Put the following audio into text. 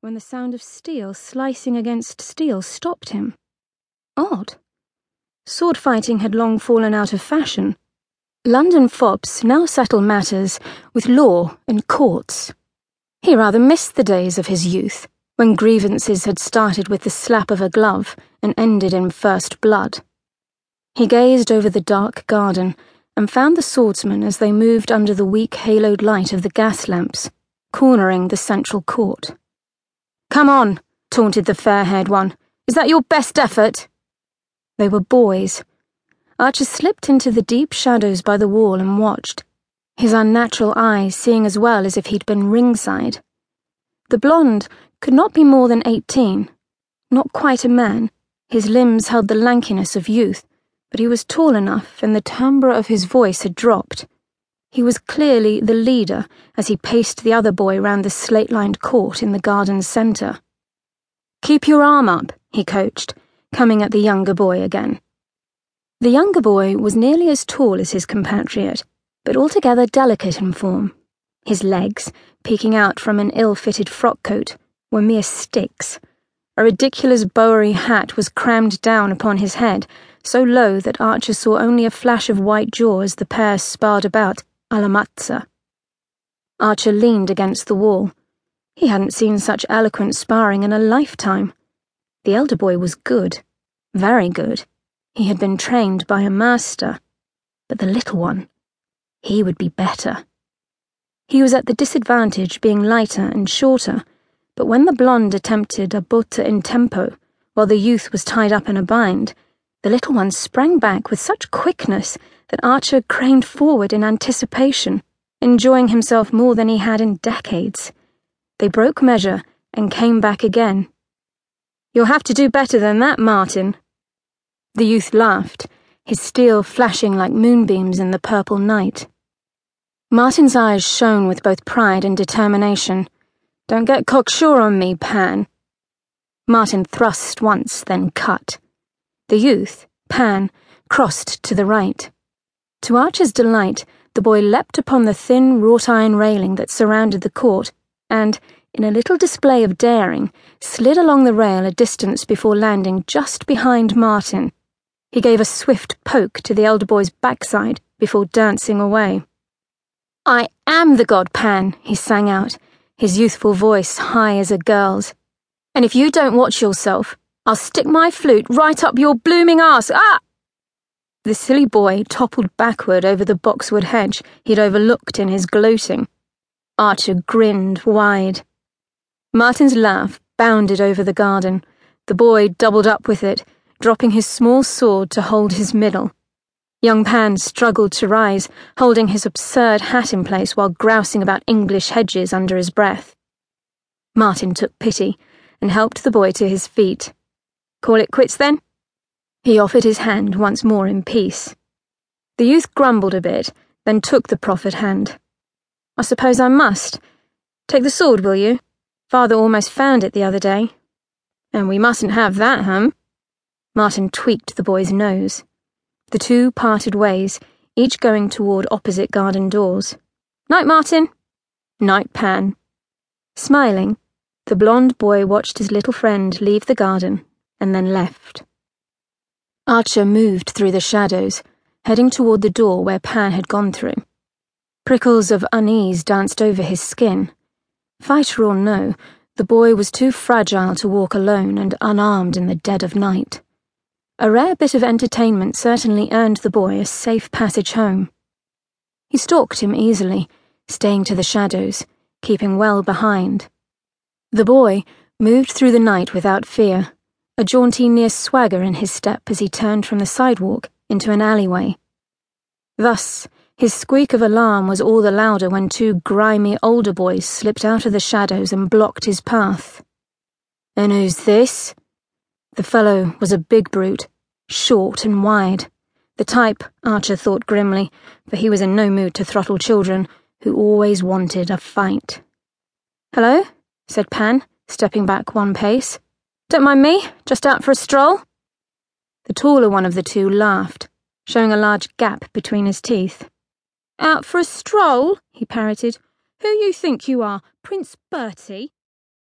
when the sound of steel slicing against steel stopped him. Odd. Sword fighting had long fallen out of fashion. London fops now settle matters with law and courts. He rather missed the days of his youth, when grievances had started with the slap of a glove and ended in first blood. He gazed over the dark garden and found the swordsmen as they moved under the weak haloed light of the gas lamps, cornering the central court. Come on, taunted the fair haired one. Is that your best effort? They were boys. Archer slipped into the deep shadows by the wall and watched, his unnatural eyes seeing as well as if he'd been ringside. The blonde could not be more than eighteen, not quite a man. His limbs held the lankiness of youth, but he was tall enough and the timbre of his voice had dropped. He was clearly the leader as he paced the other boy round the slate lined court in the garden's centre. Keep your arm up, he coached, coming at the younger boy again. The younger boy was nearly as tall as his compatriot, but altogether delicate in form. His legs, peeking out from an ill fitted frock coat, were mere sticks. A ridiculous Bowery hat was crammed down upon his head, so low that Archer saw only a flash of white jaw as the pair sparred about Alamazza. Archer leaned against the wall. He hadn't seen such eloquent sparring in a lifetime. The elder boy was good, very good. He had been trained by a master. But the little one, he would be better. He was at the disadvantage being lighter and shorter, but when the blonde attempted a botta in tempo, while the youth was tied up in a bind, the little one sprang back with such quickness that Archer craned forward in anticipation, enjoying himself more than he had in decades. They broke measure and came back again. You'll have to do better than that, Martin. The youth laughed, his steel flashing like moonbeams in the purple night. Martin's eyes shone with both pride and determination. Don't get cocksure on me, Pan. Martin thrust once, then cut. The youth, Pan, crossed to the right. To Archer's delight, the boy leapt upon the thin wrought iron railing that surrounded the court and, in a little display of daring, slid along the rail a distance before landing just behind Martin. He gave a swift poke to the elder boy's backside before dancing away. I am the god Pan, he sang out, his youthful voice high as a girl's. And if you don't watch yourself, I'll stick my flute right up your blooming ass. Ah! The silly boy toppled backward over the boxwood hedge he'd overlooked in his gloating. Archer grinned wide. Martin's laugh bounded over the garden. The boy doubled up with it, dropping his small sword to hold his middle. Young Pan struggled to rise, holding his absurd hat in place while grousing about English hedges under his breath. Martin took pity and helped the boy to his feet. Call it quits then? He offered his hand once more in peace. The youth grumbled a bit, then took the proffered hand. I suppose I must. Take the sword, will you? Father almost found it the other day. And we mustn't have that, hum? Martin tweaked the boy's nose. The two parted ways, each going toward opposite garden doors. Night, Martin. Night, Pan. Smiling, the blond boy watched his little friend leave the garden and then left. Archer moved through the shadows, heading toward the door where Pan had gone through. Prickles of unease danced over his skin. Fighter or no, the boy was too fragile to walk alone and unarmed in the dead of night. A rare bit of entertainment certainly earned the boy a safe passage home. He stalked him easily, staying to the shadows, keeping well behind. The boy moved through the night without fear a jaunty near swagger in his step as he turned from the sidewalk into an alleyway. Thus, his squeak of alarm was all the louder when two grimy older boys slipped out of the shadows and blocked his path. And who's this? The fellow was a big brute, short and wide. The type, Archer thought grimly, for he was in no mood to throttle children, who always wanted a fight. Hello? said Pan, stepping back one pace. Don't mind me, just out for a stroll. The taller one of the two laughed, showing a large gap between his teeth. Out for a stroll? he parroted. Who you think you are, Prince Bertie?